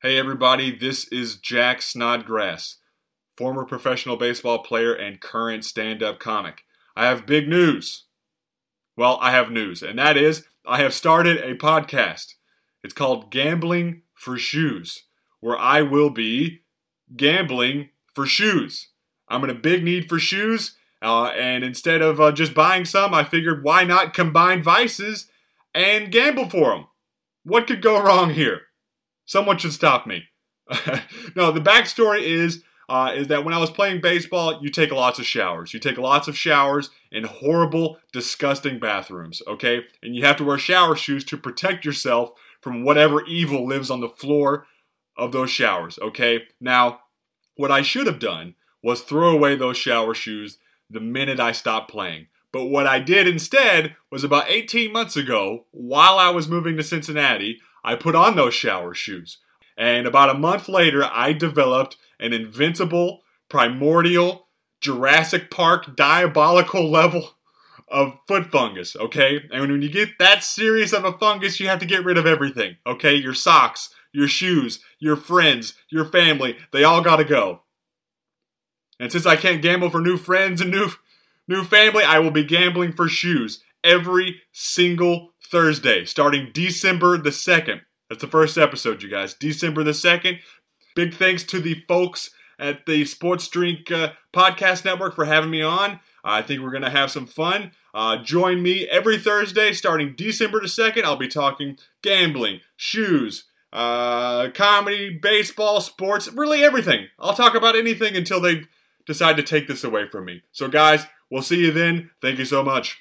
Hey everybody, this is Jack Snodgrass, former professional baseball player and current stand up comic. I have big news. Well, I have news, and that is I have started a podcast. It's called Gambling for Shoes, where I will be gambling for shoes. I'm in a big need for shoes, uh, and instead of uh, just buying some, I figured why not combine vices and gamble for them? What could go wrong here? Someone should stop me. no, the backstory is uh, is that when I was playing baseball, you take lots of showers. You take lots of showers in horrible, disgusting bathrooms, okay? And you have to wear shower shoes to protect yourself from whatever evil lives on the floor of those showers, okay? Now, what I should have done was throw away those shower shoes the minute I stopped playing. But what I did instead was about 18 months ago, while I was moving to Cincinnati, I put on those shower shoes. And about a month later, I developed an invincible, primordial, Jurassic Park diabolical level of foot fungus, okay? And when you get that serious of a fungus, you have to get rid of everything, okay? Your socks, your shoes, your friends, your family, they all gotta go. And since I can't gamble for new friends and new new family, I will be gambling for shoes every single Thursday, starting December the 2nd. That's the first episode, you guys. December the 2nd. Big thanks to the folks at the Sports Drink uh, Podcast Network for having me on. I think we're going to have some fun. Uh, join me every Thursday starting December the 2nd. I'll be talking gambling, shoes, uh, comedy, baseball, sports, really everything. I'll talk about anything until they decide to take this away from me. So, guys, we'll see you then. Thank you so much.